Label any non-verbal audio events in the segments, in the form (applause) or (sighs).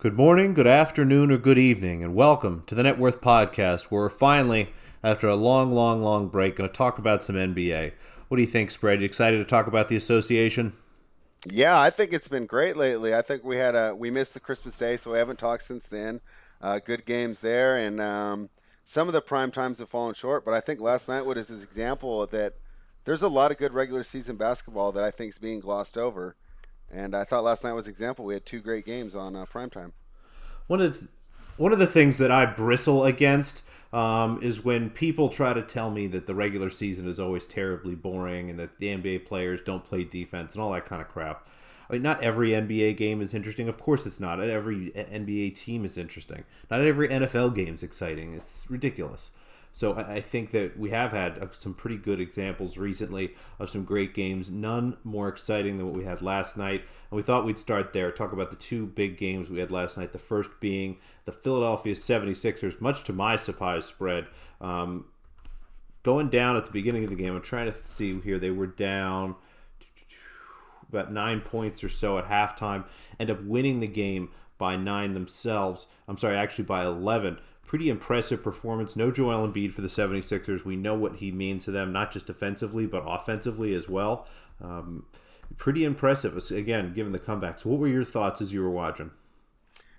Good morning, good afternoon, or good evening, and welcome to the Net Worth Podcast, where we're finally, after a long, long, long break, going to talk about some NBA. What do you think, Spread? You excited to talk about the association? Yeah, I think it's been great lately. I think we had a we missed the Christmas day, so we haven't talked since then. Uh, good games there, and um, some of the prime times have fallen short. But I think last night was his example that there's a lot of good regular season basketball that I think is being glossed over. And I thought last night was an example. We had two great games on uh, prime time. One of the, one of the things that I bristle against um, is when people try to tell me that the regular season is always terribly boring and that the NBA players don't play defense and all that kind of crap. I mean, not every NBA game is interesting. Of course, it's not. Not every NBA team is interesting. Not every NFL game is exciting. It's ridiculous. So I think that we have had uh, some pretty good examples recently of some great games. None more exciting than what we had last night. And we thought we'd start there, talk about the two big games we had last night. The first being the Philadelphia 76ers, much to my surprise spread. Um, going down at the beginning of the game, I'm trying to see here, they were down about nine points or so at halftime, end up winning the game by nine themselves. I'm sorry, actually by 11 pretty impressive performance. No Joel Embiid for the 76ers. We know what he means to them, not just defensively, but offensively as well. Um, pretty impressive, again, given the comeback. So, what were your thoughts as you were watching?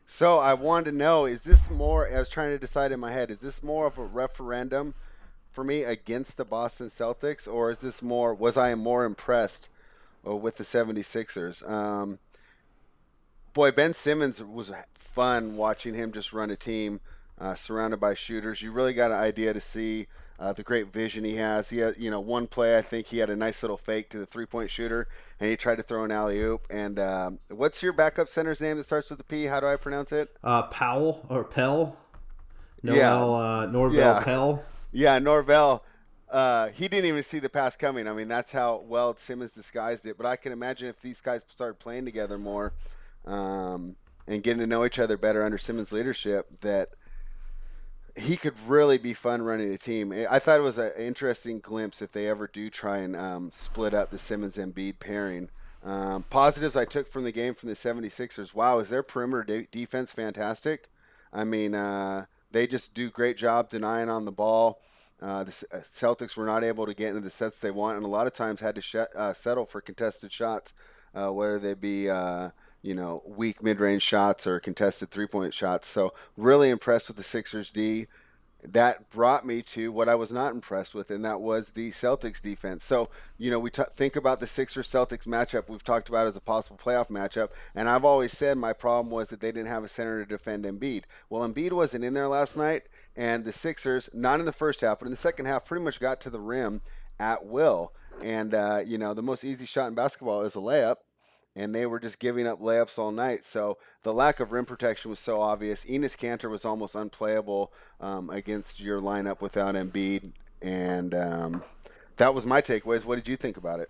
So, I wanted to know is this more, I was trying to decide in my head, is this more of a referendum for me against the Boston Celtics, or is this more, was I more impressed uh, with the 76ers? Um, boy, Ben Simmons was fun watching him just run a team uh, surrounded by shooters. You really got an idea to see uh, the great vision he has. He had, you know, one play I think he had a nice little fake to the three-point shooter, and he tried to throw an alley oop. And um, what's your backup center's name that starts with a P? How do I pronounce it? Uh, Powell or Pell? Noel, yeah. uh, Norvel yeah. Pell. Yeah, Norvel. Uh, he didn't even see the pass coming. I mean, that's how well Simmons disguised it. But I can imagine if these guys start playing together more um, and getting to know each other better under Simmons' leadership, that he could really be fun running a team. I thought it was an interesting glimpse if they ever do try and um, split up the Simmons and Embiid pairing. Um, positives I took from the game from the 76ers. Wow, is their perimeter de- defense fantastic? I mean, uh, they just do great job denying on the ball. Uh, the uh, Celtics were not able to get into the sets they want, and a lot of times had to sh- uh, settle for contested shots, uh, whether they be uh, you know, weak mid-range shots or contested three-point shots. So really impressed with the Sixers D. That brought me to what I was not impressed with, and that was the Celtics defense. So, you know, we t- think about the Sixers Celtics matchup we've talked about as a possible playoff matchup, and I've always said my problem was that they didn't have a center to defend Embiid. Well, Embiid wasn't in there last night, and the Sixers, not in the first half, but in the second half, pretty much got to the rim at will. And, uh, you know, the most easy shot in basketball is a layup and they were just giving up layups all night. So the lack of rim protection was so obvious. Enes Kanter was almost unplayable um, against your lineup without Embiid, and um, that was my takeaways. What did you think about it?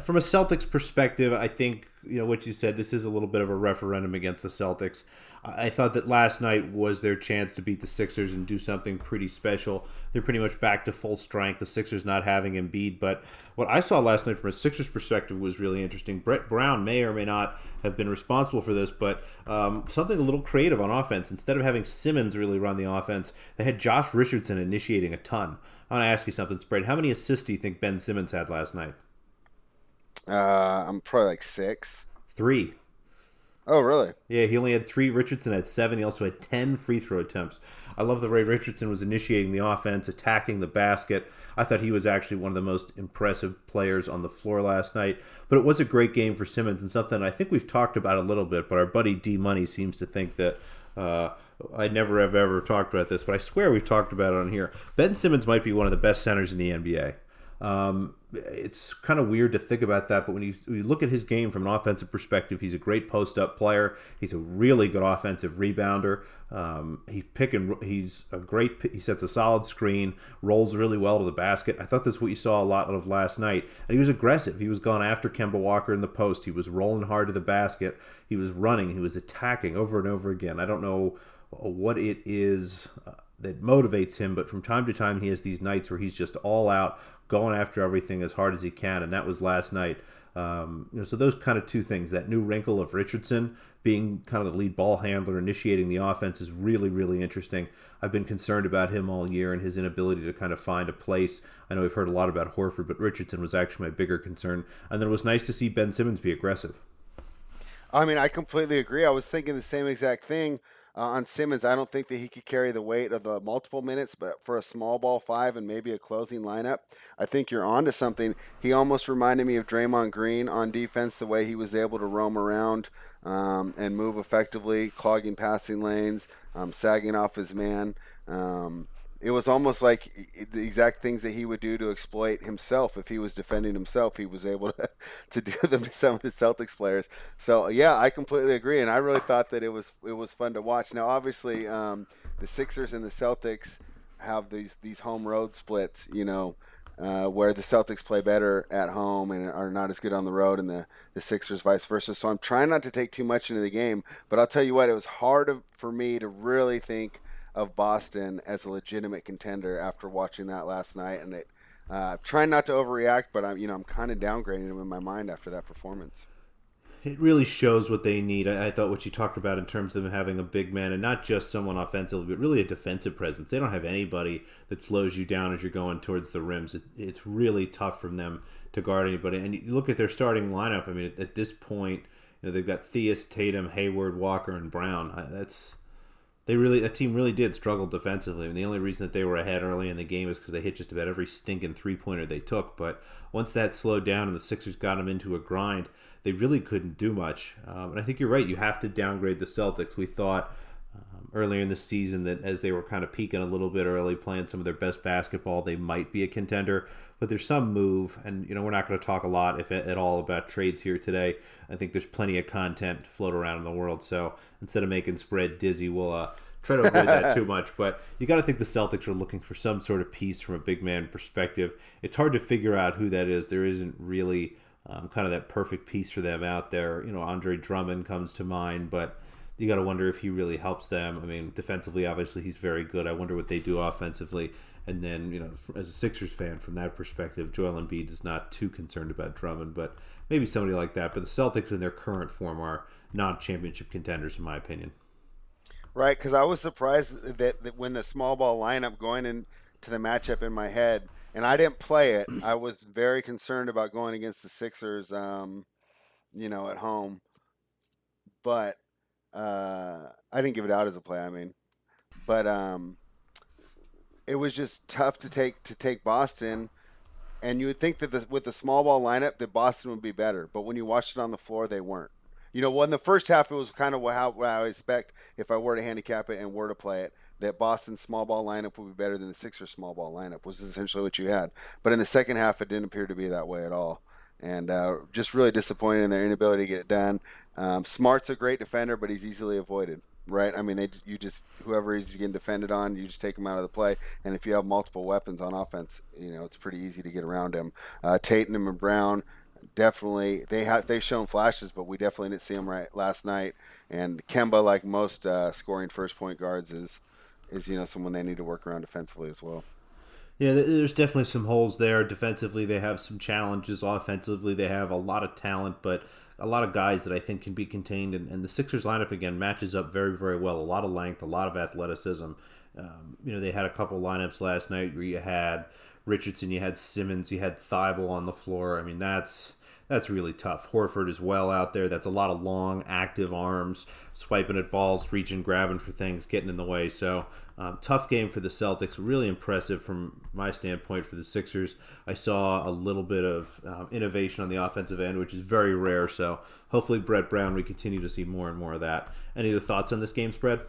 From a Celtics perspective, I think you know what you said. This is a little bit of a referendum against the Celtics. I thought that last night was their chance to beat the Sixers and do something pretty special. They're pretty much back to full strength. The Sixers not having Embiid, but what I saw last night from a Sixers perspective was really interesting. Brett Brown may or may not have been responsible for this, but um, something a little creative on offense. Instead of having Simmons really run the offense, they had Josh Richardson initiating a ton. I want to ask you something, Spread. How many assists do you think Ben Simmons had last night? Uh, I'm probably like six. Three. Oh, really? Yeah, he only had three. Richardson had seven. He also had 10 free throw attempts. I love the way Richardson was initiating the offense, attacking the basket. I thought he was actually one of the most impressive players on the floor last night. But it was a great game for Simmons and something I think we've talked about a little bit, but our buddy D Money seems to think that. Uh, I never have ever talked about this, but I swear we've talked about it on here. Ben Simmons might be one of the best centers in the NBA. Um, it's kind of weird to think about that, but when you, when you, look at his game from an offensive perspective, he's a great post up player. He's a really good offensive rebounder. Um, he pick and he's a great. He sets a solid screen, rolls really well to the basket. I thought that's what you saw a lot of last night. And he was aggressive. He was going after Kemba Walker in the post. He was rolling hard to the basket. He was running. He was attacking over and over again. I don't know what it is. Uh, that motivates him, but from time to time he has these nights where he's just all out, going after everything as hard as he can, and that was last night. Um, you know, so those kind of two things, that new wrinkle of Richardson being kind of the lead ball handler, initiating the offense is really, really interesting. I've been concerned about him all year and his inability to kind of find a place. I know we've heard a lot about Horford, but Richardson was actually my bigger concern. And then it was nice to see Ben Simmons be aggressive. I mean, I completely agree. I was thinking the same exact thing uh, on Simmons, I don't think that he could carry the weight of the multiple minutes, but for a small ball five and maybe a closing lineup, I think you're onto something. He almost reminded me of Draymond Green on defense, the way he was able to roam around um, and move effectively, clogging passing lanes, um, sagging off his man. Um, it was almost like the exact things that he would do to exploit himself if he was defending himself. He was able to, (laughs) to do (laughs) them to some of the Celtics players. So yeah, I completely agree, and I really thought that it was it was fun to watch. Now, obviously, um, the Sixers and the Celtics have these these home road splits. You know. Uh, where the Celtics play better at home and are not as good on the road, and the, the Sixers vice versa. So I'm trying not to take too much into the game, but I'll tell you what, it was hard for me to really think of Boston as a legitimate contender after watching that last night, and it. Uh, trying not to overreact, but I'm you know I'm kind of downgrading them in my mind after that performance. It really shows what they need. I, I, thought what you talked about in terms of them having a big man and not just someone offensively, but really a defensive presence. They don't have anybody that slows you down as you're going towards the rims. It, it's really tough for them to guard anybody. And you look at their starting lineup. I mean, at, at this point, you know they've got Theis, Tatum, Hayward, Walker, and Brown. That's they really that team really did struggle defensively. and the only reason that they were ahead early in the game is because they hit just about every stinking three pointer they took. But once that slowed down and the Sixers got them into a grind, they really couldn't do much. Um, and I think you're right. You have to downgrade the Celtics. We thought earlier in the season that as they were kind of peaking a little bit early, playing some of their best basketball, they might be a contender. But there's some move, and you know we're not going to talk a lot, if at all, about trades here today. I think there's plenty of content to float around in the world. So instead of making spread dizzy, we'll uh, try to avoid that (laughs) too much. But you got to think the Celtics are looking for some sort of piece from a big man perspective. It's hard to figure out who that is. There isn't really um, kind of that perfect piece for them out there. You know, Andre Drummond comes to mind, but you got to wonder if he really helps them. I mean, defensively, obviously, he's very good. I wonder what they do offensively. And then, you know, as a Sixers fan, from that perspective, Joel Embiid is not too concerned about Drummond, but maybe somebody like that. But the Celtics, in their current form, are not championship contenders, in my opinion. Right, because I was surprised that, that when the small ball lineup going into the matchup in my head, and I didn't play it, I was very concerned about going against the Sixers, um, you know, at home. But uh, I didn't give it out as a play. I mean, but um, it was just tough to take to take Boston. And you would think that the, with the small ball lineup that Boston would be better, but when you watched it on the floor, they weren't. You know, well, in the first half, it was kind of how, I expect if I were to handicap it and were to play it. That Boston's small ball lineup would be better than the Sixers small ball lineup was essentially what you had. But in the second half, it didn't appear to be that way at all and uh, just really disappointed in their inability to get it done. Um, Smart's a great defender, but he's easily avoided. Right? I mean, they you just whoever he's getting defended on, you just take him out of the play. And if you have multiple weapons on offense, you know it's pretty easy to get around him. Uh, Tatum and Brown, definitely they have they've shown flashes, but we definitely didn't see them right last night. And Kemba, like most uh, scoring first point guards, is is you know someone they need to work around defensively as well. Yeah, there's definitely some holes there. Defensively, they have some challenges. Offensively, they have a lot of talent, but a lot of guys that I think can be contained. And, and the Sixers lineup again matches up very, very well. A lot of length, a lot of athleticism. Um, you know, they had a couple lineups last night where you had Richardson, you had Simmons, you had Thybulle on the floor. I mean, that's that's really tough. Horford is well out there. That's a lot of long, active arms, swiping at balls, reaching, grabbing for things, getting in the way. So, um, tough game for the Celtics. Really impressive from my standpoint for the Sixers. I saw a little bit of um, innovation on the offensive end, which is very rare. So, hopefully, Brett Brown, we continue to see more and more of that. Any other thoughts on this game spread?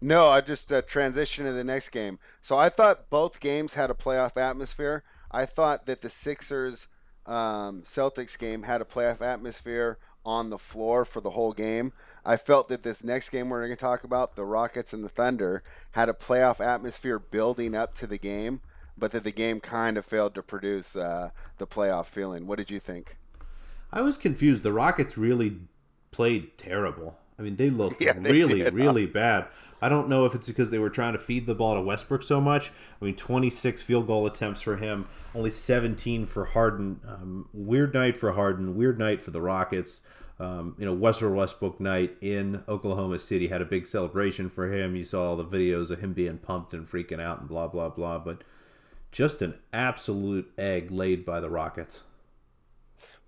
No, I just uh, transition to the next game. So, I thought both games had a playoff atmosphere. I thought that the Sixers um, Celtics game had a playoff atmosphere on the floor for the whole game. I felt that this next game we're going to talk about, the Rockets and the Thunder, had a playoff atmosphere building up to the game, but that the game kind of failed to produce uh, the playoff feeling. What did you think? I was confused. The Rockets really played terrible. I mean, they looked (laughs) Yeah, they really, did, really bad. I don't know if it's because they were trying to feed the ball to Westbrook so much. I mean, 26 field goal attempts for him, only 17 for Harden. Um, weird night for Harden. Weird night for the Rockets. Um, you know, Western Westbrook night in Oklahoma City had a big celebration for him. You saw all the videos of him being pumped and freaking out and blah blah blah. But just an absolute egg laid by the Rockets.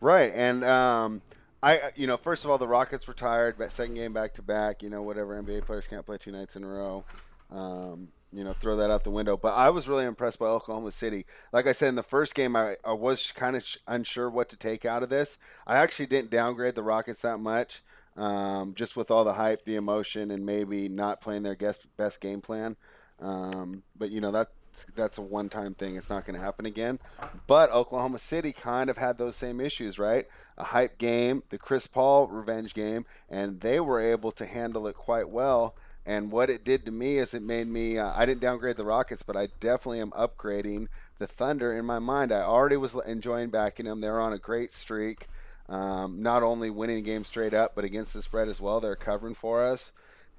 Right, and um, I, you know, first of all, the Rockets retired, but second game back to back. You know, whatever NBA players can't play two nights in a row. Um, you know, throw that out the window. But I was really impressed by Oklahoma City. Like I said in the first game, I, I was kind of unsure what to take out of this. I actually didn't downgrade the Rockets that much, um, just with all the hype, the emotion, and maybe not playing their guest, best game plan. Um, but you know that that's a one-time thing. It's not going to happen again. But Oklahoma City kind of had those same issues, right? A hype game, the Chris Paul revenge game, and they were able to handle it quite well. And what it did to me is it made me. Uh, I didn't downgrade the Rockets, but I definitely am upgrading the Thunder in my mind. I already was enjoying backing them. They're on a great streak. Um, not only winning games straight up, but against the spread as well. They're covering for us.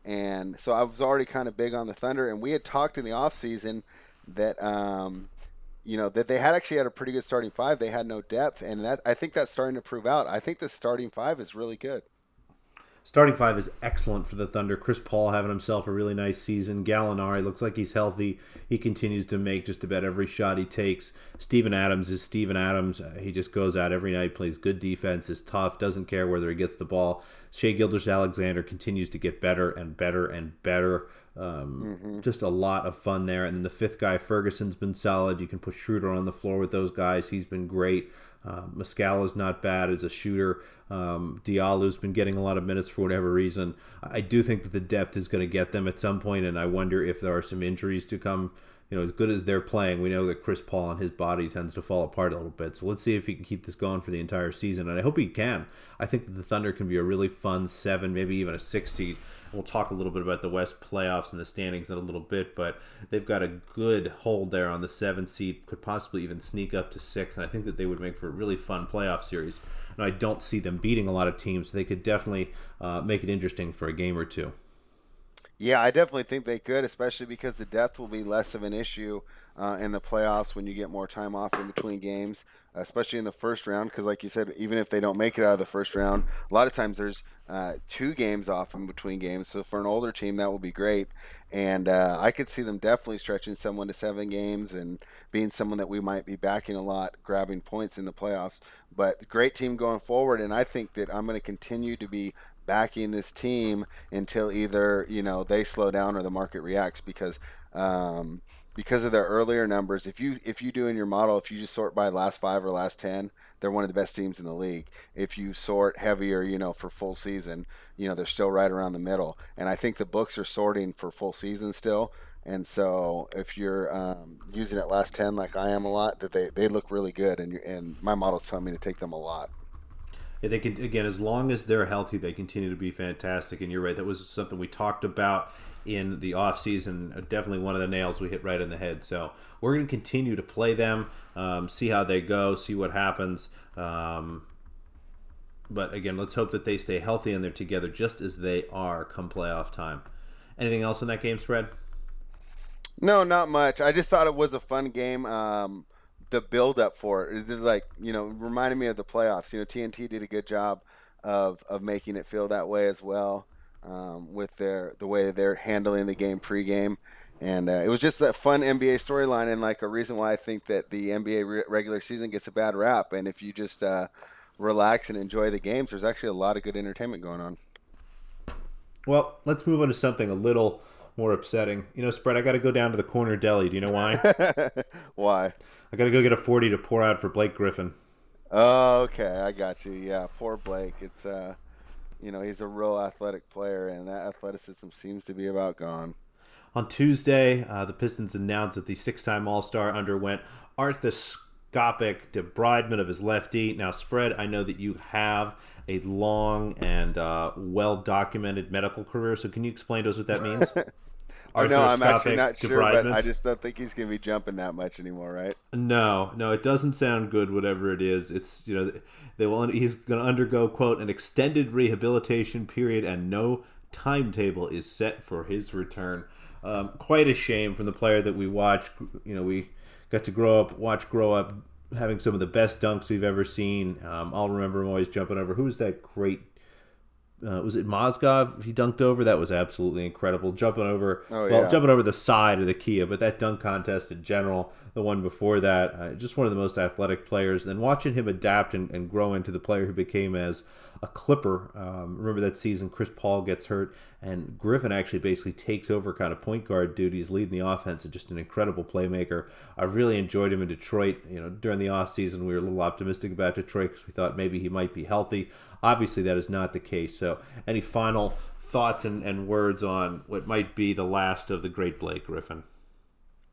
And so I was already kind of big on the Thunder. And we had talked in the offseason that um, you know that they had actually had a pretty good starting five. They had no depth, and that I think that's starting to prove out. I think the starting five is really good. Starting five is excellent for the Thunder. Chris Paul having himself a really nice season. Gallinari looks like he's healthy. He continues to make just about every shot he takes. Steven Adams is Steven Adams. Uh, he just goes out every night, plays good defense, is tough, doesn't care whether he gets the ball. Shai Gilgeous-Alexander continues to get better and better and better. Um, Just a lot of fun there. And then the fifth guy, Ferguson's been solid. You can put Schroeder on the floor with those guys. He's been great. Um, is not bad as a shooter. Um, Diallo's been getting a lot of minutes for whatever reason. I do think that the depth is going to get them at some point, and I wonder if there are some injuries to come. You know, as good as they're playing, we know that Chris Paul and his body tends to fall apart a little bit. So let's see if he can keep this going for the entire season, and I hope he can. I think that the Thunder can be a really fun seven, maybe even a six seed. We'll talk a little bit about the West playoffs and the standings in a little bit, but they've got a good hold there on the seven seed, could possibly even sneak up to six, and I think that they would make for a really fun playoff series. And I don't see them beating a lot of teams. They could definitely uh, make it interesting for a game or two. Yeah, I definitely think they could, especially because the depth will be less of an issue uh, in the playoffs when you get more time off in between games, especially in the first round. Because, like you said, even if they don't make it out of the first round, a lot of times there's uh, two games off in between games. So for an older team, that will be great. And uh, I could see them definitely stretching someone to seven games and being someone that we might be backing a lot, grabbing points in the playoffs. But great team going forward, and I think that I'm going to continue to be backing this team until either you know they slow down or the market reacts because um, because of their earlier numbers. If you if you do in your model, if you just sort by last five or last ten, they're one of the best teams in the league. If you sort heavier, you know, for full season, you know they're still right around the middle. And I think the books are sorting for full season still. And so if you're um, using it last ten like I am a lot, that they, they look really good. And and my model's telling me to take them a lot. Yeah, they can again as long as they're healthy, they continue to be fantastic. And you're right, that was something we talked about in the off season. Uh, Definitely one of the nails we hit right in the head. So we're going to continue to play them, um, see how they go, see what happens. Um, but again, let's hope that they stay healthy and they're together just as they are come playoff time. Anything else in that game spread? No, not much. I just thought it was a fun game. Um, the build up for it is like you know reminded me of the playoffs. You know, TNT did a good job of of making it feel that way as well um, with their the way they're handling the game pregame. And uh, it was just a fun NBA storyline, and like a reason why I think that the NBA re- regular season gets a bad rap. And if you just uh, relax and enjoy the games, there's actually a lot of good entertainment going on. Well, let's move on to something a little more upsetting. You know, spread. I got to go down to the corner deli. Do you know why? (laughs) why? I got to go get a forty to pour out for Blake Griffin. Oh, okay, I got you. Yeah, poor Blake. It's uh, you know, he's a real athletic player, and that athleticism seems to be about gone. On Tuesday, uh, the Pistons announced that the six-time All-Star underwent arthros- arthroscopic debridement of his left knee. Now, spread. I know that you have a long and uh, well documented medical career. So, can you explain to us what that means? (laughs) Oh, no, I'm actually not sure, but I just don't think he's going to be jumping that much anymore, right? No, no, it doesn't sound good. Whatever it is, it's you know they will. He's going to undergo quote an extended rehabilitation period, and no timetable is set for his return. Um, quite a shame from the player that we watched. You know, we got to grow up, watch grow up, having some of the best dunks we've ever seen. Um, I'll remember him always jumping over. Who was that great? Uh, was it Mozgov? He dunked over. That was absolutely incredible. Jumping over, oh, yeah. well, jumping over the side of the Kia, but that dunk contest in general, the one before that, uh, just one of the most athletic players. And then watching him adapt and, and grow into the player who became as a Clipper. Um, remember that season, Chris Paul gets hurt, and Griffin actually basically takes over kind of point guard duties, leading the offense, and just an incredible playmaker. I really enjoyed him in Detroit. You know, during the offseason, we were a little optimistic about Detroit because we thought maybe he might be healthy. Obviously, that is not the case. So, any final thoughts and, and words on what might be the last of the great Blake Griffin?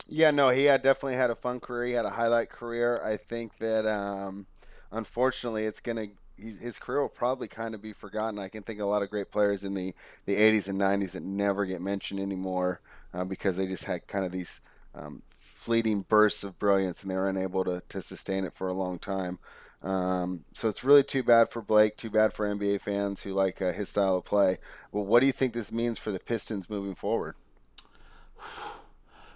Yeah, no, he had definitely had a fun career. He had a highlight career. I think that um, unfortunately, it's going to his career will probably kind of be forgotten. I can think of a lot of great players in the, the 80s and 90s that never get mentioned anymore uh, because they just had kind of these um, fleeting bursts of brilliance and they were unable to, to sustain it for a long time. Um, so it's really too bad for Blake, too bad for NBA fans who like uh, his style of play. Well, what do you think this means for the Pistons moving forward?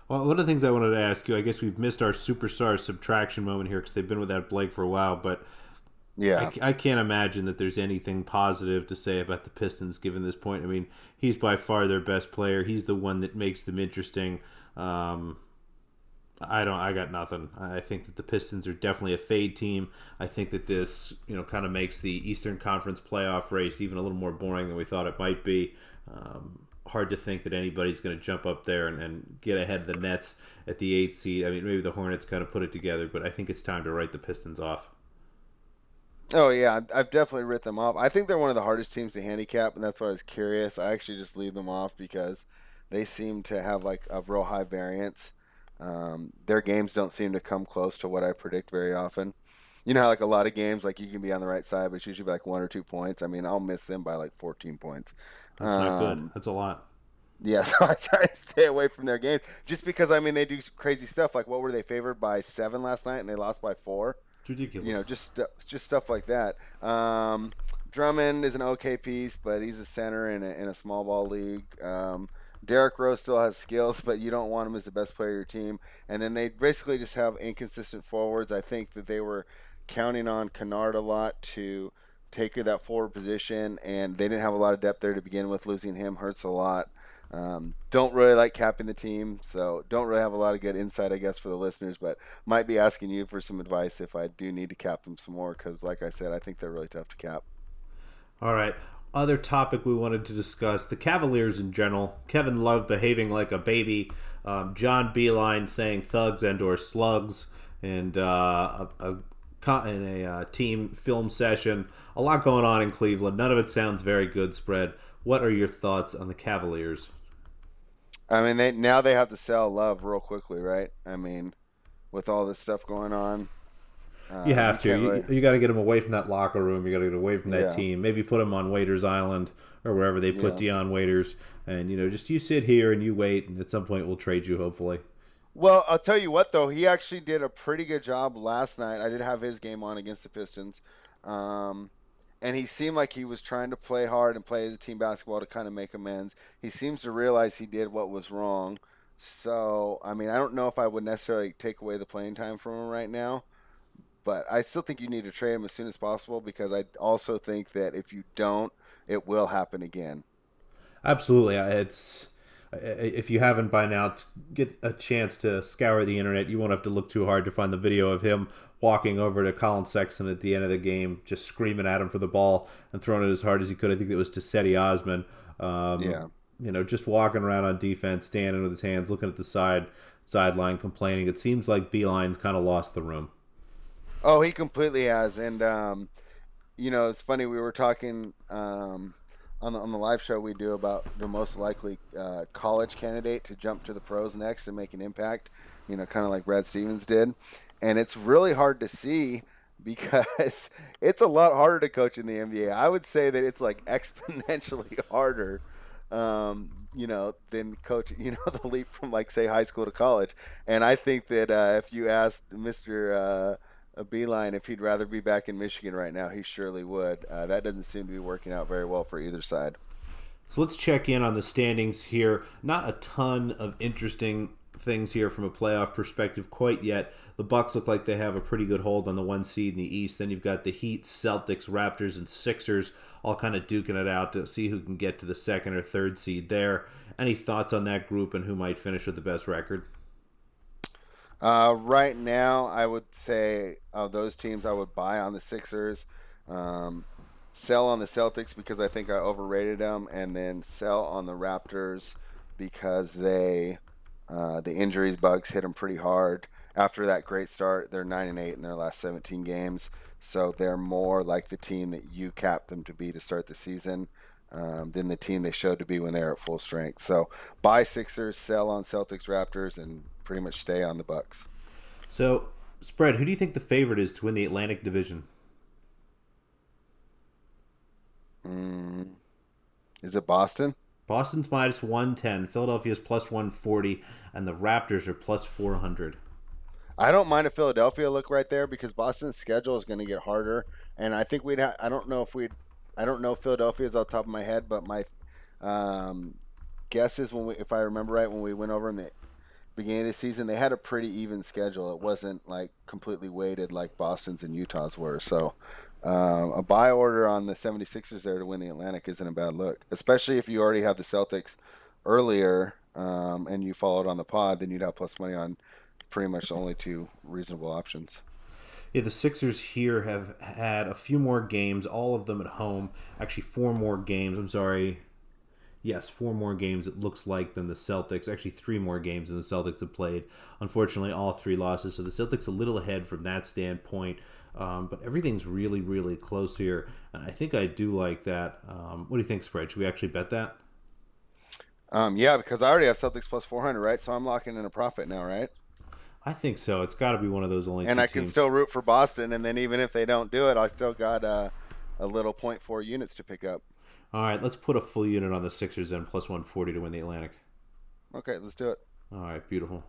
Well, one of the things I wanted to ask you, I guess we've missed our superstar subtraction moment here because they've been without Blake for a while, but yeah, I, I, can't imagine that there's anything positive to say about the Pistons given this point. I mean, he's by far their best player. He's the one that makes them interesting. Um, I don't. I got nothing. I think that the Pistons are definitely a fade team. I think that this, you know, kind of makes the Eastern Conference playoff race even a little more boring than we thought it might be. Um, hard to think that anybody's going to jump up there and, and, get ahead of the Nets at the eighth seed. I mean, maybe the Hornets kind of put it together, but I think it's time to write the Pistons off. Oh yeah, I've definitely written them off. I think they're one of the hardest teams to handicap, and that's why I was curious. I actually just leave them off because they seem to have like a real high variance. Um, their games don't seem to come close to what I predict very often. You know how like a lot of games, like you can be on the right side, but it's usually like one or two points. I mean, I'll miss them by like 14 points. That's um, not good. Um, that's a lot. Yeah, (laughs) so I try to stay away from their games just because I mean they do crazy stuff. Like what were they favored by seven last night and they lost by four? Ridiculous. You know, just just stuff like that. Um, Drummond is an okay piece, but he's a center in a, in a small ball league. Um, Derrick Rose still has skills, but you don't want him as the best player of your team. And then they basically just have inconsistent forwards. I think that they were counting on Kennard a lot to take that forward position, and they didn't have a lot of depth there to begin with. Losing him hurts a lot. Um, don't really like capping the team, so don't really have a lot of good insight, I guess, for the listeners. But might be asking you for some advice if I do need to cap them some more, because, like I said, I think they're really tough to cap. All right. Other topic we wanted to discuss: the Cavaliers in general. Kevin Love behaving like a baby. Um, John Beilein saying thugs and/or slugs, and uh, a, a in a uh, team film session. A lot going on in Cleveland. None of it sounds very good. Spread. What are your thoughts on the Cavaliers? I mean, they now they have to sell Love real quickly, right? I mean, with all this stuff going on. Uh, you have to. You, you got to get them away from that locker room. You got to get away from that yeah. team. Maybe put them on Waiters Island or wherever they put yeah. Dion Waiters, and you know, just you sit here and you wait, and at some point we'll trade you, hopefully. Well, I'll tell you what, though, he actually did a pretty good job last night. I did have his game on against the Pistons. Um, and he seemed like he was trying to play hard and play the team basketball to kind of make amends. He seems to realize he did what was wrong. So, I mean, I don't know if I would necessarily take away the playing time from him right now, but I still think you need to trade him as soon as possible because I also think that if you don't, it will happen again. Absolutely. It's if you haven't by now, get a chance to scour the internet. You won't have to look too hard to find the video of him walking over to Collin Sexton at the end of the game, just screaming at him for the ball and throwing it as hard as he could. I think it was to Cedi Osman. Um, yeah. You know, just walking around on defense, standing with his hands, looking at the side sideline, complaining. It seems like Beilein's kind of lost the room. Oh, he completely has, and um, you know, it's funny. We were talking um, on the on the live show we do about the most likely uh, college candidate to jump to the pros next and make an impact. You know, kind of like Brad Stevens did and it's really hard to see (laughs) because it's a lot harder to coach in the NBA. I would say that it's like (laughs) exponentially harder, um, you know, than coach, you know, (laughs) the leap from like say high school to college. And I think that uh, if you asked Mr. Uh, Beilein if he'd rather be back in Michigan right now, he surely would. Uh, that doesn't seem to be working out very well for either side. So let's check in on the standings here. Not a ton of interesting things here from a playoff perspective quite yet. The Bucks look like they have a pretty good hold on the one seed in the East. Then you've got the Heat, Celtics, Raptors, and Sixers all kind of duking it out to see who can get to the second or third seed there. Any thoughts on that group and who might finish with the best record? Uh, right now, I would say of those teams, I would buy on the Sixers, um, sell on the Celtics because I think I overrated them, and then sell on the Raptors because they uh, the injuries bugs hit them pretty hard. After that great start, they're nine and eight in their last 17 games, so they're more like the team that you capped them to be to start the season. Um, than the team they showed to be when they're at full strength. So buy Sixers, sell on Celtics, Raptors, and pretty much stay on the Bucks. So spread. Who do you think the favorite is to win the Atlantic Division? Mm, is it Boston? Boston's minus 110, Philadelphia's plus 140, and the Raptors are plus 400. I don't mind a Philadelphia look right there because Boston's schedule is going to get harder, and I think we'd. Ha- I don't know if we'd. I don't know Philadelphia's off the top of my head, but my um, guess is when we, if I remember right, when we went over in the beginning of the season, they had a pretty even schedule. It wasn't like completely weighted like Boston's and Utah's were. So um, a buy order on the 76ers there to win the Atlantic isn't a bad look, especially if you already have the Celtics earlier um, and you followed on the pod, then you'd have plus money on pretty much the only two reasonable options. Yeah, the Sixers here have had a few more games, all of them at home. Actually, four more games. I'm sorry. Yes, four more games, it looks like, than the Celtics. Actually, three more games than the Celtics have played. Unfortunately, all three losses. So the Celtics a little ahead from that standpoint. Um, but everything's really, really close here. And I think I do like that. Um, what do you think, spread? Should we actually bet that? Um, yeah, because I already have Celtics plus 400, right? So I'm locking in a profit now, right? I think so. It's got to be one of those only. And I teams. can still root for Boston, and then even if they don't do it, I still got uh, a little point four units to pick up. All right, let's put a full unit on the Sixers and plus 140 to win the Atlantic. Okay, let's do it. All right, beautiful.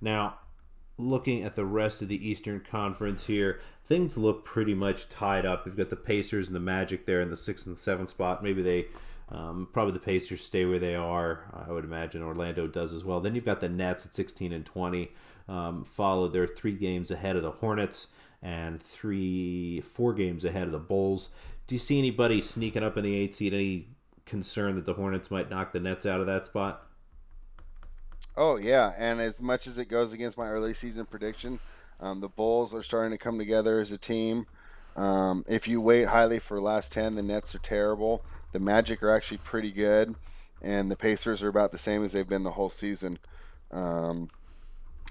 Now, looking at the rest of the Eastern Conference here, things look pretty much tied up. You've got the Pacers and the Magic there in the sixth and seventh spot. Maybe they, um, probably the Pacers stay where they are. I would imagine Orlando does as well. Then you've got the Nets at 16 and 20, um, followed. They're three games ahead of the Hornets and three, four games ahead of the Bulls. Do you see anybody sneaking up in the eight seed? Any concern that the Hornets might knock the Nets out of that spot? Oh yeah, and as much as it goes against my early season prediction, um, the Bulls are starting to come together as a team. Um, if you wait highly for last ten, the Nets are terrible. The Magic are actually pretty good, and the Pacers are about the same as they've been the whole season. Um,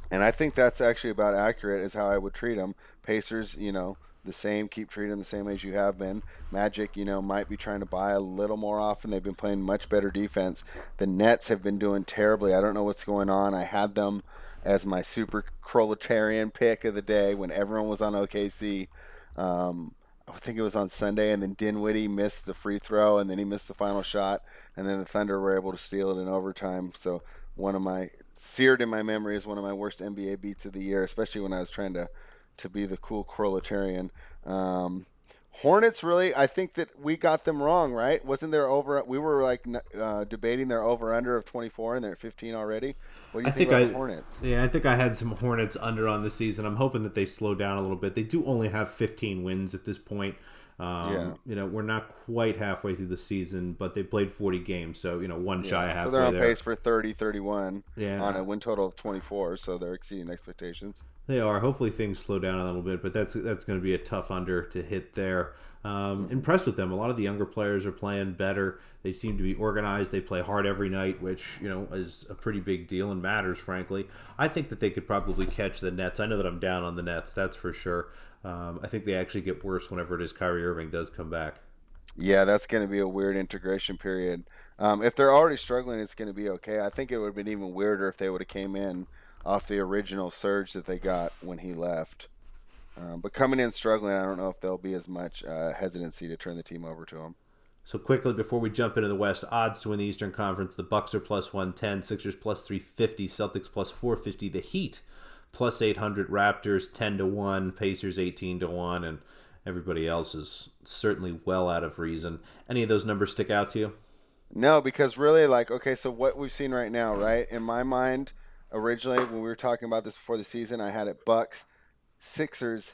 and I think that's actually about accurate as how I would treat them. Pacers, you know, the same, keep treating them the same as you have been. Magic, you know, might be trying to buy a little more often. They've been playing much better defense. The Nets have been doing terribly. I don't know what's going on. I had them as my super proletarian pick of the day when everyone was on OKC. Um, I think it was on Sunday, and then Dinwiddie missed the free throw, and then he missed the final shot, and then the Thunder were able to steal it in overtime. So one of my seared in my memory is one of my worst NBA beats of the year, especially when I was trying to to be the cool proletarian. Um, Hornets really, I think that we got them wrong, right? Wasn't there over? We were like uh, debating their over under of 24, and they're at 15 already. What do you I think, think about I, Hornets? Yeah, I think I had some Hornets under on the season. I'm hoping that they slow down a little bit. They do only have 15 wins at this point. Um, yeah. You know, we're not quite halfway through the season, but they played 40 games, so you know, one yeah. shy halfway. So they're on there. pace for 30, 31 yeah. on a win total of 24, so they're exceeding expectations. They are. Hopefully things slow down a little bit, but that's that's going to be a tough under to hit there. Um, impressed with them. A lot of the younger players are playing better. They seem to be organized. They play hard every night, which you know is a pretty big deal and matters. Frankly, I think that they could probably catch the Nets. I know that I'm down on the Nets. That's for sure. Um, I think they actually get worse whenever it is Kyrie Irving does come back. Yeah, that's going to be a weird integration period. Um, if they're already struggling, it's going to be okay. I think it would have been even weirder if they would have came in off the original surge that they got when he left. Um, but coming in struggling, I don't know if there'll be as much uh, hesitancy to turn the team over to him. So quickly before we jump into the West, odds to win the Eastern Conference: the Bucks are plus one ten, Sixers plus three fifty, Celtics plus four fifty, the Heat plus eight hundred, Raptors ten to one, Pacers eighteen to one, and everybody else is certainly well out of reason. Any of those numbers stick out to you? No, because really, like, okay, so what we've seen right now, right? In my mind, originally when we were talking about this before the season, I had it Bucks, Sixers,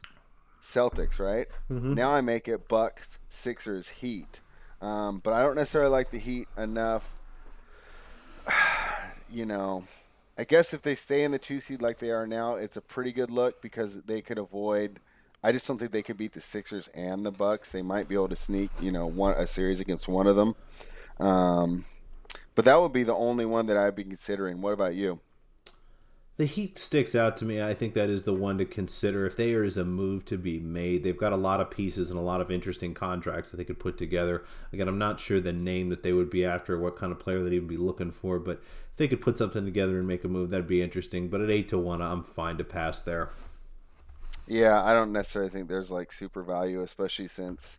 Celtics, right? Mm-hmm. Now I make it Bucks, Sixers, Heat. Um, but I don't necessarily like the Heat enough. (sighs) you know, I guess if they stay in the two seed like they are now, it's a pretty good look because they could avoid. I just don't think they could beat the Sixers and the Bucks. They might be able to sneak, you know, one a series against one of them. Um, but that would be the only one that I'd be considering. What about you? The Heat sticks out to me. I think that is the one to consider. If there is a move to be made, they've got a lot of pieces and a lot of interesting contracts that they could put together. Again, I'm not sure the name that they would be after, what kind of player they'd even be looking for, but if they could put something together and make a move, that'd be interesting. But at eight to one, I'm fine to pass there. Yeah, I don't necessarily think there's like super value, especially since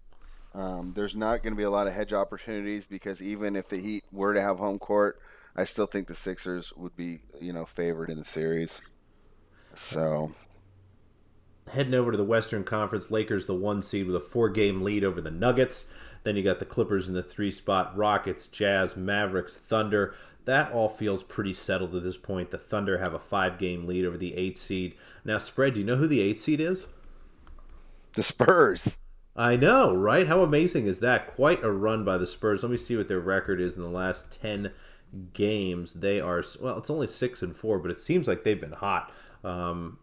um, there's not going to be a lot of hedge opportunities because even if the Heat were to have home court I still think the Sixers would be, you know, favored in the series. So heading over to the Western Conference, Lakers the one seed with a four game lead over the Nuggets. Then you got the Clippers in the three spot, Rockets, Jazz, Mavericks, Thunder. That all feels pretty settled at this point. The Thunder have a five game lead over the eight seed. Now, spread, do you know who the eight seed is? The Spurs. I know, right? How amazing is that? Quite a run by the Spurs. Let me see what their record is in the last 10 games, they are well. It's only six and four, but it seems like they've been hot. Um,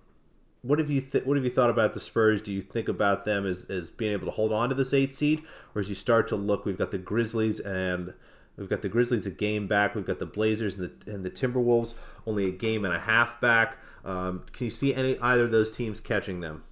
what have you th- What have you thought about the Spurs? Do you think about them as, as being able to hold on to this eight seed, or as you start to look, we've got the Grizzlies and we've got the Grizzlies a game back. We've got the Blazers and the and the Timberwolves only a game and a half back. Um, can you see any either of those teams catching them?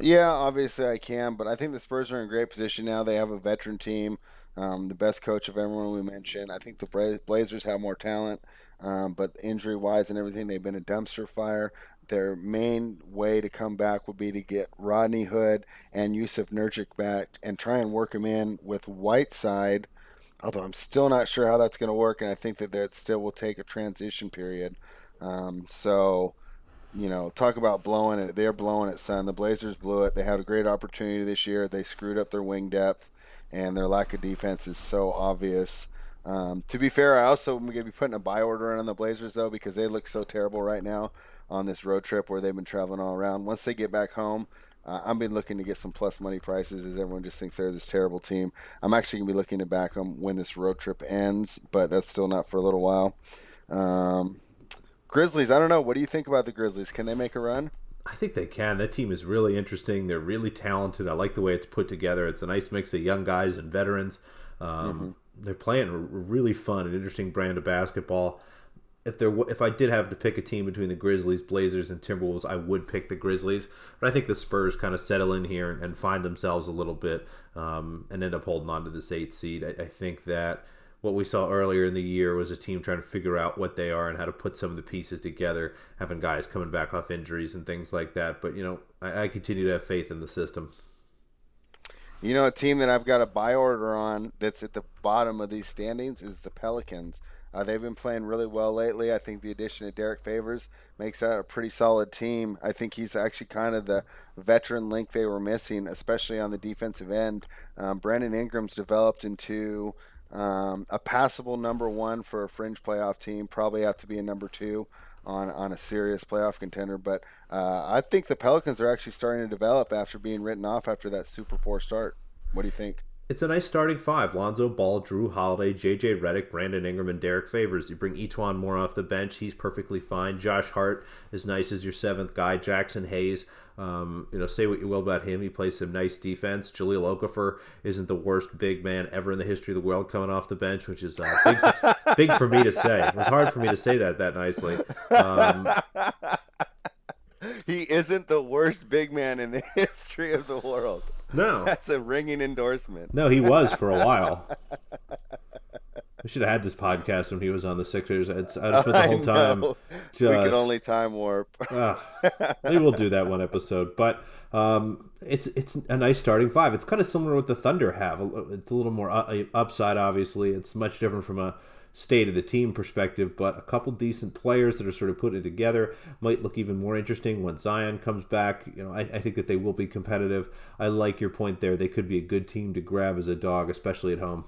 Yeah, obviously I can, but I think the Spurs are in great position now. They have a veteran team um, the best coach of everyone we mentioned. I think the Blazers have more talent, um, but injury wise and everything, they've been a dumpster fire. Their main way to come back would be to get Rodney Hood and Jusuf Nurkic back and try and work them in with Whiteside. Although I'm still not sure how that's going to work, and I think that that still will take a transition period. Um, so, you know, talk about blowing it. They're blowing it, son. The Blazers blew it. They had a great opportunity this year. They screwed up their wing depth and their lack of defense is so obvious. Um, to be fair, I also am going to be putting a buy order in on the Blazers though because they look so terrible right now on this road trip where they've been traveling all around. Once they get back home, uh, I've been looking to get some plus money prices as everyone just thinks they're this terrible team. I'm actually going to be looking to back them when this road trip ends, but that's still not for a little while. Um, Grizzlies, I don't know. What do you think about the Grizzlies? Can they make a run? I think they can. That team is really interesting. They're really talented. I like the way it's put together. It's a nice mix of young guys and veterans. Um, mm-hmm. They're playing a really fun and interesting brand of basketball. If there, if I did have to pick a team between the Grizzlies, Blazers, and Timberwolves, I would pick the Grizzlies. But I think the Spurs kind of settle in here and, find themselves a little bit um, and end up holding on to this eight seed. I, I think that what we saw earlier in the year was a team trying to figure out what they are and how to put some of the pieces together, having guys coming back off injuries and things like that. But, you know, I, I continue to have faith in the system. You know, a team that I've got a buy order on that's at the bottom of these standings is the Pelicans. Uh, they've been playing really well lately. I think the addition of Derrick Favors makes that a pretty solid team. I think he's actually kind of the veteran link they were missing, especially on the defensive end. Um, Brandon Ingram's developed into um, a passable number one for a fringe playoff team probably have to be a number two on on a serious playoff contender. But uh, I think the Pelicans are actually starting to develop after being written off after that super poor start. What do you think? It's a nice starting five. Lonzo Ball, Jrue Holiday, JJ Redick, Brandon Ingram, and Derrick Favors. You bring E'Twaun Moore off the bench. He's perfectly fine. Josh Hart is nice as your seventh guy. Jaxson Hayes um, you know, say what you will about him. He plays some nice defense. Jahlil Okafor isn't the worst big man ever in the history of the world coming off the bench, which is uh, big, big for me to say. It was hard for me to say that that nicely. Um, (laughs) he isn't the worst big man in the (laughs) history of the world. No, (laughs) that's a ringing endorsement. No, he was for a (laughs) while. We should have had this podcast when he was on the Sixers. It's, I just spent the whole time. Just, we could only time warp. uh, maybe we'll do that one episode. But um, it's it's a nice starting five. It's kind of similar to what the Thunder have. It's a little more upside. Obviously, it's much different from a state of the team perspective, but a couple decent players that are sort of putting it together might look even more interesting when Zion comes back. You know, I, I, think that they will be competitive. I like your point there. They could be a good team to grab as a dog, especially at home.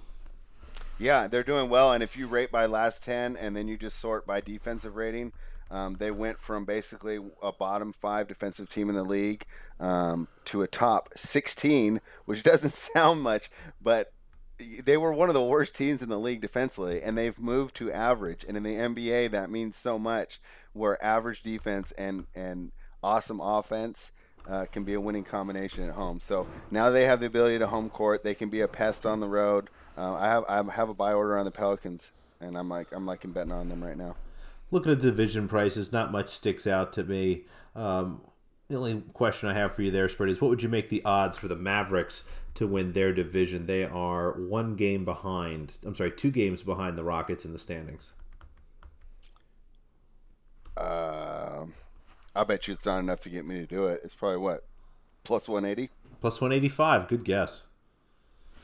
Yeah, they're doing well, and if you rate by last ten and then you just sort by defensive rating, um, they went from basically a bottom five defensive team in the league um, to a top 16, which (laughs) doesn't sound much, but they were one of the worst teams in the league defensively, and they've moved to average. And in the NBA, that means so much. Where average defense and and awesome offense uh, can be a winning combination at home. So now they have the ability to home court. They can be a pest on the road. Uh, I have I have a buy order on the Pelicans, and I'm like I'm liking betting on them right now. Looking at division prices, not much sticks out to me. Um, the only question I have for you there, Spread, is what would you make the odds for the Mavericks to win their division. They are one game behind. I'm sorry, two games behind the Rockets in the standings. Uh, I bet you it's not enough to get me to do it. It's probably what plus 180. Plus 185. Good guess.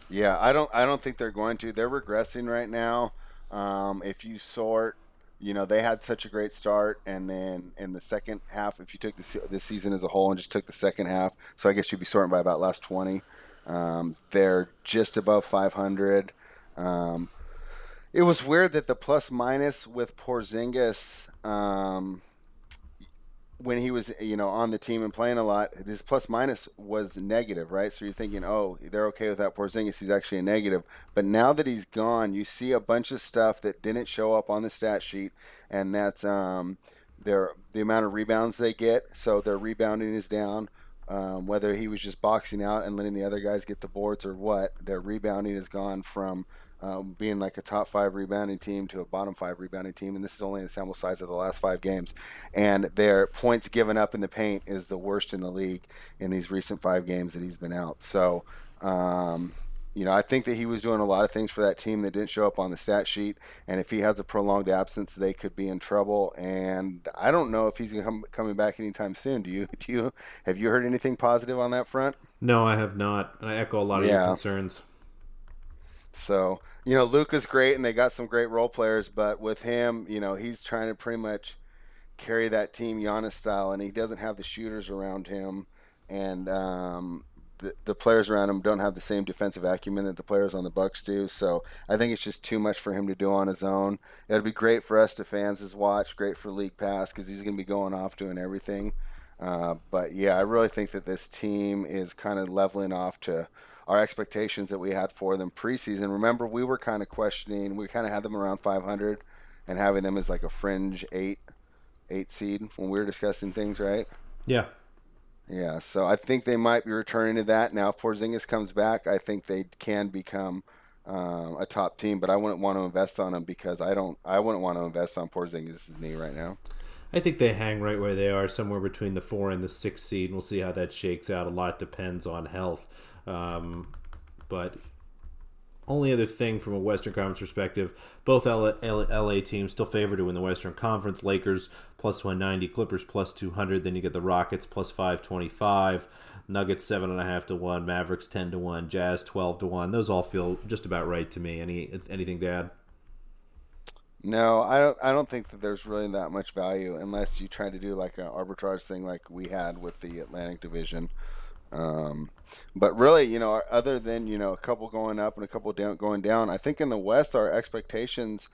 Yeah, I don't. I don't think they're going to. They're regressing right now. Um, if you sort, you know, they had such a great start, and then in the second half, if you took the, the season as a whole and just took the second half, so I guess you'd be sorting by about last 20. Um, they're just above 500. Um, it was weird that the plus minus with Porzingis, um, when he was you know on the team and playing a lot, his plus minus was negative, right? So you're thinking, oh, they're okay with that Porzingis. He's actually a negative. But now that he's gone, you see a bunch of stuff that didn't show up on the stat sheet, and that's um, their the amount of rebounds they get. So their rebounding is down. Um, whether he was just boxing out and letting the other guys get the boards or what, their rebounding has gone from um, being like a top five rebounding team to a bottom five rebounding team, and this is only a sample size of the last five games. And their points given up in the paint is the worst in the league in these recent five games that he's been out. So, um, you know, I think that he was doing a lot of things for that team that didn't show up on the stat sheet. And if he has a prolonged absence, they could be in trouble. And I don't know if he's come, coming back anytime soon. Do you? (laughs) Do you? Have you heard anything positive on that front? No, I have not. And I echo a lot of yeah. your concerns. So you know, Luka's great, and they got some great role players. But with him, you know, he's trying to pretty much carry that team Giannis style, and he doesn't have the shooters around him. And um, the, the players around him don't have the same defensive acumen that the players on the Bucks do. So I think it's just too much for him to do on his own. It'll be great for us to fans as watch, great for League Pass because he's going to be going off doing everything. Uh, but yeah, I really think that this team is kind of leveling off to our expectations that we had for them preseason. Remember, we were kind of questioning. We kind of had them around 500 and having them as like a fringe eight, eight seed when we were discussing things, right? Yeah. Yeah, so I think they might be returning to that now. If Porzingis comes back, I think they can become um, a top team. But I wouldn't want to invest on them because I don't. I wouldn't want to invest on Porzingis' knee right now. I think they hang right where they are, somewhere between the four and the six seed. We'll see how that shakes out. A lot depends on health. Um, but only other thing from a Western Conference perspective, both LA, LA, teams still favored to win the Western Conference. Lakers plus 190, Clippers plus 200. Then you get the Rockets plus 525, Nuggets seven and a half to one, Mavericks 10 to one, Jazz 12 to one. Those all feel just about right to me. Any anything to add? No, I don't. I don't think that there's really that much value unless you try to do like an arbitrage thing like we had with the Atlantic Division. Um, but really, you know, other than you know a couple going up and a couple down going down, I think in the West our expectations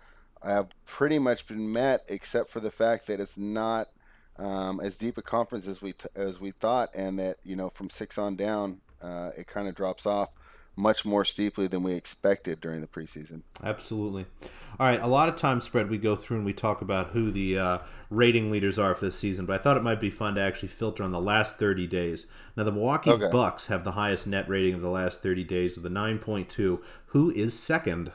have pretty much been met, except for the fact that it's not um, as deep a conference as we t- as we thought, and that you know from six on down, uh, it kind of drops off much more steeply than we expected during the preseason. Absolutely. All right, a lot of time spread we go through and we talk about who the uh, rating leaders are for this season, but I thought it might be fun to actually filter on the last 30 days. Now, the Milwaukee okay. Bucks have the highest net rating of the last 30 days with a 9.2. Who is second?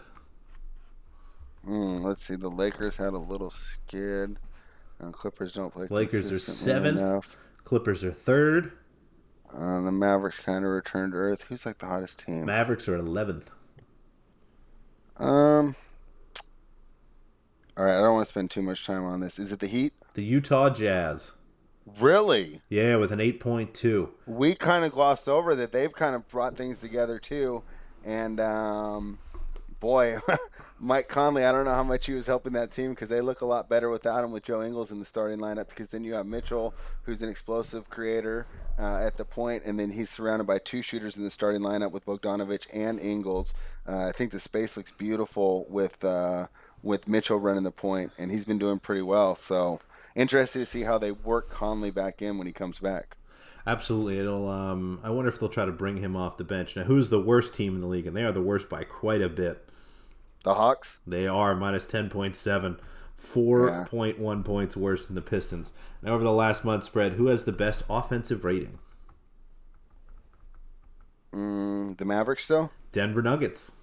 Mm, let's see. The Lakers had a little skid. And Clippers don't play. Lakers are seventh. Enough. Clippers are third. Uh, the Mavericks kind of returned to earth. Who's like the hottest team? Mavericks are eleventh. Um, All right, I don't want to spend too much time on this. Is it the Heat? The Utah Jazz. Really? Yeah, with an 8.2. We kind of glossed over that they've kind of brought things together too, and um, boy, (laughs) Mike Conley, I don't know how much he was helping that team because they look a lot better without him with Joe Ingles in the starting lineup. Because then you have Mitchell, who's an explosive creator uh, at the point, and then he's surrounded by two shooters in the starting lineup with Bogdanovic and Ingles. Uh, I think the space looks beautiful with uh, with Mitchell running the point, and he's been doing pretty well. So interested to see how they work Conley back in when he comes back. Absolutely, it'll. Um, I wonder if they'll try to bring him off the bench. Now, who's the worst team in the league? And they are the worst by quite a bit. The Hawks. They are minus ten point seven. 4.1 yeah. points worse than the Pistons. Now, over the last month spread, who has the best offensive rating? Mm, the Mavericks still? Denver Nuggets.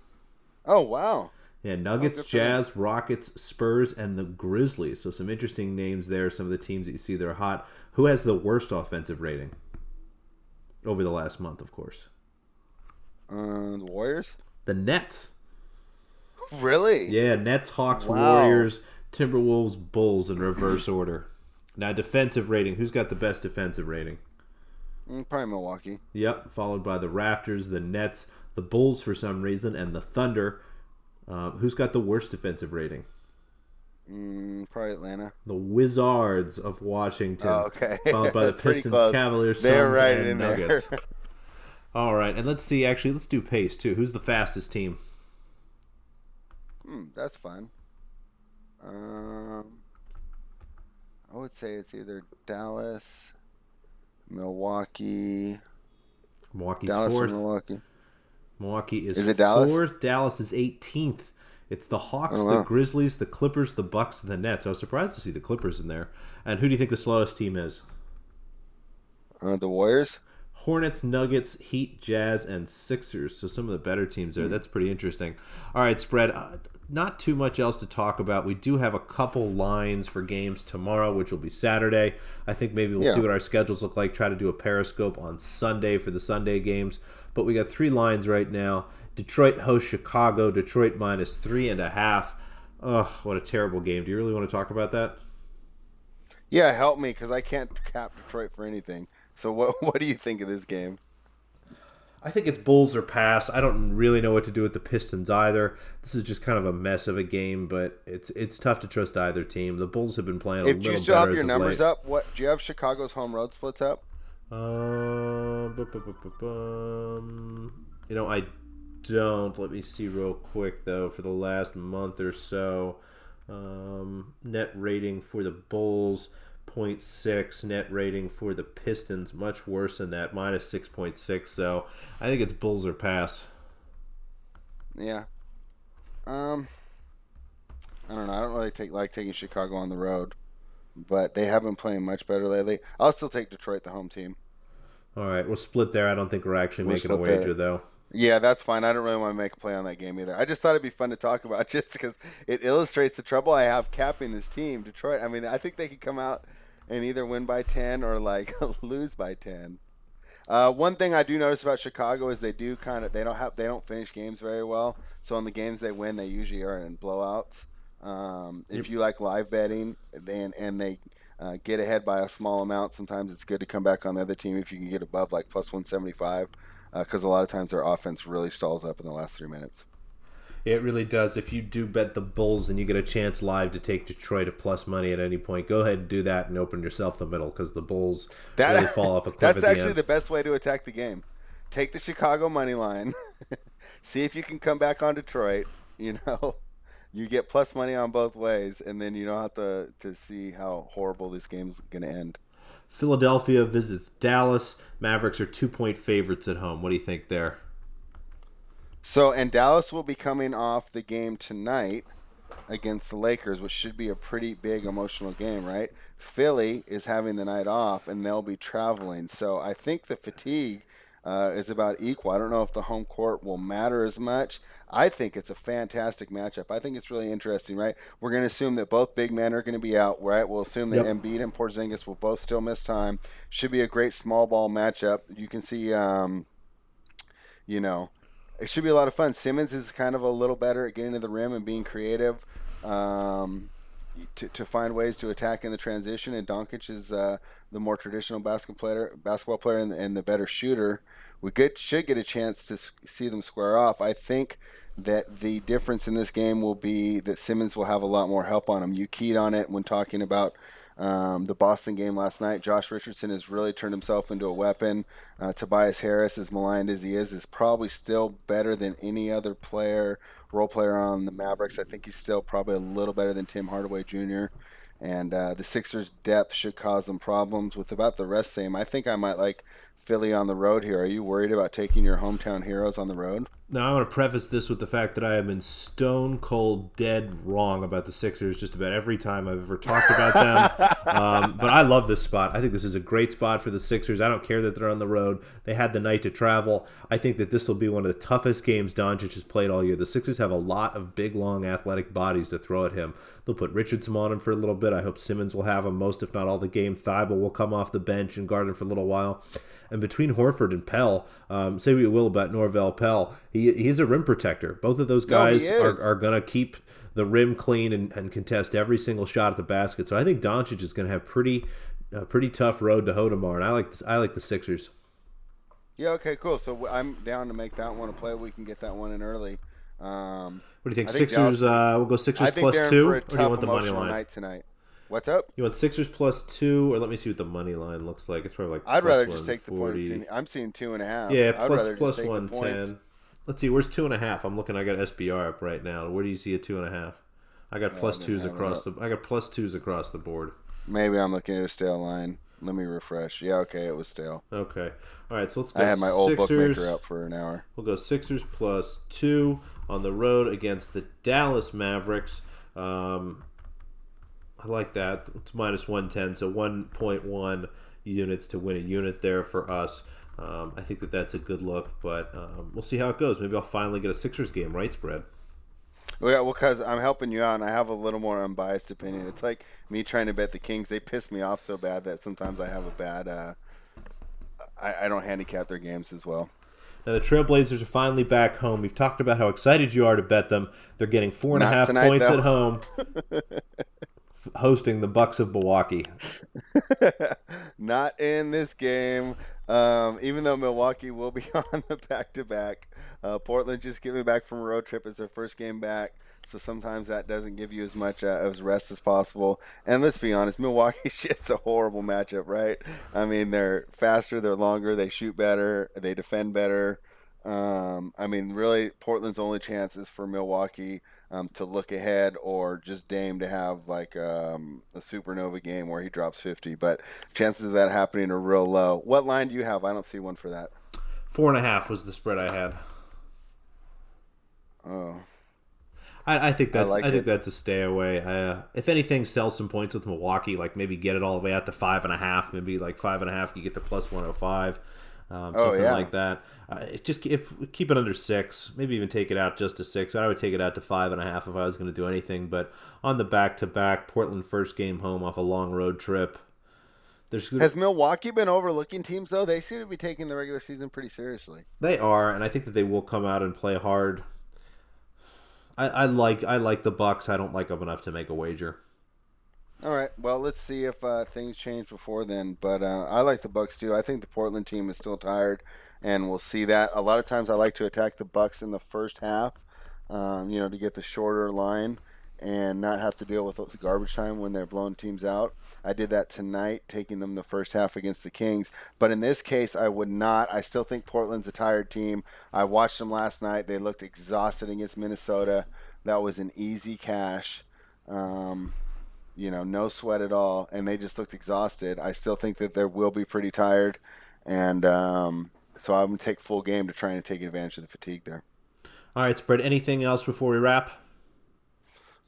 Oh, wow. Yeah, Nuggets, oh, Jazz, Rockets, Spurs, and the Grizzlies. So some interesting names there. Some of the teams that you see that are hot. Who has the worst offensive rating over the last month? Of course. Uh, the Warriors. The Nets. Really? Yeah, Nets, Hawks, wow. Warriors, Timberwolves, Bulls in reverse order. Now, defensive rating. Who's got the best defensive rating? Mm, probably Milwaukee. Yep, followed by the Raptors, the Nets, the Bulls for some reason, and the Thunder. Uh, who's got the worst defensive rating? Mm, probably Atlanta. The Wizards of Washington. Oh, okay. (laughs) Followed by the Pistons, Cavaliers, Suns, right and Nuggets. (laughs) All right, and let's see. Actually, let's do pace too. Who's the fastest team? Hmm, that's fun. Um, I would say it's either Dallas, Milwaukee. Milwaukee's Dallas fourth. Milwaukee. Milwaukee is, is it Dallas? fourth. Dallas is 18th. It's the Hawks, oh, wow. the Grizzlies, the Clippers, the Bucks, and the Nets. I was surprised to see the Clippers in there. And who do you think the slowest team is? Uh, the Warriors. Hornets, Nuggets, Heat, Jazz, and Sixers. So some of the better teams there. Mm. That's pretty interesting. All right, spread. Not too much else to talk about. We do have a couple lines for games tomorrow, which will be Saturday. I think maybe we'll yeah. see what our schedules look like. Try to do a Periscope on Sunday for the Sunday games. But we got three lines right now. Detroit hosts Chicago. Detroit minus three and a half. Ugh, what a terrible game. Do you really want to talk about that? Yeah, help me because I can't cap Detroit for anything. So what (laughs) what do you think of this game? I think it's Bulls or pass. I don't really know what to do with the Pistons either. This is just kind of a mess of a game, but it's it's tough to trust either team. The Bulls have been playing a if little better. If you still have your numbers late. up, what do you have Chicago's home road splits up? Uh, you know, I don't. Let me see real quick though. For the last month or so, um, net rating for the Bulls 6.6 net rating for the Pistons, much worse than that, minus 6.6. So I think it's Bulls or pass. Yeah. Um, I don't know. I don't really take like taking Chicago on the road, but they have been playing much better lately. I'll still take Detroit, the home team. All right, we'll split there. I don't think we're actually we're making a wager there. though. Yeah, that's fine. I don't really want to make a play on that game either. I just thought it'd be fun to talk about (laughs) just because it illustrates the trouble I have capping this team, Detroit. I mean, I think they could come out and either win by 10 or like (laughs) lose by 10. Uh, one thing I do notice about Chicago is they do kind of they don't have they don't finish games very well. So on the games they win, they usually are in blowouts. Um, if you like live betting, then and they uh, get ahead by a small amount, sometimes it's good to come back on the other team if you can get above like plus 175, because uh, a lot of times their offense really stalls up in the last three minutes. It really does. If you do bet the Bulls and you get a chance live to take Detroit at plus money at any point, go ahead and do that and open yourself the middle because the Bulls that, really (laughs) fall off a cliff. That's actually the, the best way to attack the game. Take the Chicago money line, (laughs) see if you can come back on Detroit. You know, (laughs) you get plus money on both ways, and then you don't have to to see how horrible this game's going to end. Philadelphia visits Dallas. Mavericks are two point favorites at home. What do you think there? So, and Dallas will be coming off the game tonight against the Lakers, which should be a pretty big emotional game, right? Philly is having the night off, and they'll be traveling. So, I think the fatigue uh, is about equal. I don't know if the home court will matter as much. I think it's a fantastic matchup. I think it's really interesting, right? We're going to assume that both big men are going to be out, right? We'll assume that yep. Embiid and Porzingis will both still miss time. Should be a great small ball matchup. You can see, um, you know, it should be a lot of fun. Simmons is kind of a little better at getting to the rim and being creative. Um, to, to find ways to attack in the transition, and Doncic is uh, the more traditional basketball player, basketball player, and, and the better shooter. We get should get a chance to see them square off. I think that the difference in this game will be that Simmons will have a lot more help on him. You keyed on it when talking about um, the Boston game last night. Josh Richardson has really turned himself into a weapon. Uh, Tobias Harris, as maligned as he is, is probably still better than any other player, role player on the Mavericks. I think he's still probably a little better than Tim Hardaway Jr. And uh, the Sixers' depth should cause them problems. With about the rest same, I think I might like Philly on the road here. Are you worried about taking your hometown heroes on the road? Now, I want to preface this with the fact that I have been stone cold dead wrong about the Sixers just about every time I've ever talked about them. (laughs) um, but I love this spot. I think this is a great spot for the Sixers. I don't care that they're on the road. They had the night to travel. I think that this will be one of the toughest games Doncic has played all year. The Sixers have a lot of big, long, athletic bodies to throw at him. They'll put Richardson on him for a little bit. I hope Simmons will have him most, if not all, the game. Thybulle will come off the bench and guard him for a little while. And between Horford and Pell, um, say what you will about Norvel Pelle, he, he's a rim protector. Both of those guys no, are, are going to keep the rim clean and, and, contest every single shot at the basket. So I think Doncic is going to have pretty a pretty tough road to hoe tomorrow. And I like this, I like the Sixers. Yeah. Okay. Cool. So I'm down to make that one a play. We can get that one in early. Um, what do you think? Sixers. Uh, we'll go Sixers plus two. Or do you want the money line? Night tonight. What's up? You want Sixers plus two, or let me see what the money line looks like. It's probably like I'd rather just take the points. I'm seeing two and a half. Yeah, plus plus one ten. Let's see, where's two and a half? I'm looking. I got SBR up right now. Where do you see a two and a half? I got plus twos across the. I got plus twos across the board. Maybe I'm looking at a stale line. Let me refresh. Yeah, okay, it was stale. Okay, all right. So let's go. I had my old Sixers. bookmaker up for an hour. We'll go Sixers plus two on the road against the Dallas Mavericks. Um, I like that. It's minus 110, so 1.1 units to win a unit there for us. Um, I think that that's a good look, but um, we'll see how it goes. Maybe I'll finally get a Sixers game right spread. Well, yeah, well, because I'm helping you out, and I have a little more unbiased opinion. It's like me trying to bet the Kings. They piss me off so bad that sometimes I have a bad. Uh, I, I don't handicap their games as well. Now the Trailblazers are finally back home. We've talked about how excited you are to bet them. They're getting four and Not a half tonight, points though. at home. (laughs) hosting the Bucks of Milwaukee. (laughs) Not in this game. Um, even though Milwaukee will be (laughs) on the back to back, Portland just getting back from a road trip. It's their first game back, so sometimes that doesn't give you as much uh, as rest as possible. And let's be honest, Milwaukee (laughs) shit's a horrible matchup, right? I mean, they're faster, they're longer, they shoot better, they defend better. Um, I mean, really, Portland's only chance is for Milwaukee um, to look ahead, or just Dame to have like um, a supernova game where he drops 50. But chances of that happening are real low. What line do you have? I don't see one for that. Four and a half was the spread I had. Oh. I, I think that's I, like I think that's a stay away. Uh, if anything, sell some points with Milwaukee. Like maybe get it all the way out to five and a half. Maybe like five and a half. You get the plus one hundred oh five. Um, oh, something yeah. like that. Uh, just if keep it under six, maybe even take it out just to six. I would take it out to five and a half if I was going to do anything. But on the back to back, Portland first game home off a long road trip. There's, Has Milwaukee been overlooking teams though? They seem to be taking the regular season pretty seriously. They are, and I think that they will come out and play hard. I, I like I like the Bucks. I don't like them enough to make a wager. All right. Well, let's see if uh, things change before then. But uh, I like the Bucks too. I think the Portland team is still tired, and we'll see that. A lot of times, I like to attack the Bucks in the first half. Um, you know, to get the shorter line and not have to deal with garbage time when they're blowing teams out. I did that tonight, taking them the first half against the Kings. But in this case, I would not. I still think Portland's a tired team. I watched them last night. They looked exhausted against Minnesota. That was an easy cash. Um, you know, no sweat at all, and they just looked exhausted. I still think that they will be pretty tired, and um, so I'm gonna take full game to try and take advantage of the fatigue there. All right, spread. Anything else before we wrap?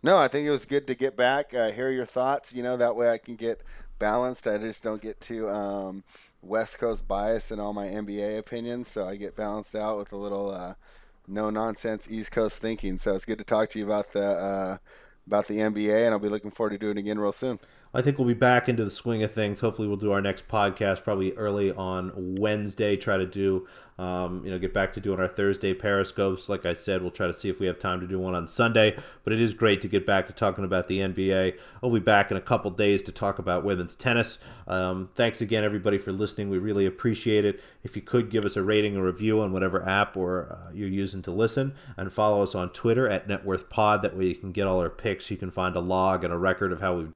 No, I think it was good to get back, uh, hear your thoughts. You know, that way I can get balanced. I just don't get too um, West Coast bias in all my NBA opinions, so I get balanced out with a little uh, no nonsense East Coast thinking. So it's good to talk to you about the uh, about the NBA, and I'll be looking forward to doing it again real soon. I think we'll be back into the swing of things. Hopefully, we'll do our next podcast probably early on Wednesday. Try to do, um, you know, get back to doing our Thursday periscopes. Like I said, we'll try to see if we have time to do one on Sunday. But it is great to get back to talking about the NBA. I'll be back in a couple days to talk about women's tennis. Um, thanks again, everybody, for listening. We really appreciate it. If you could give us a rating or review on whatever app or uh, you're using to listen, and follow us on Twitter at NetworthPod. That way, you can get all our picks. You can find a log and a record of how we've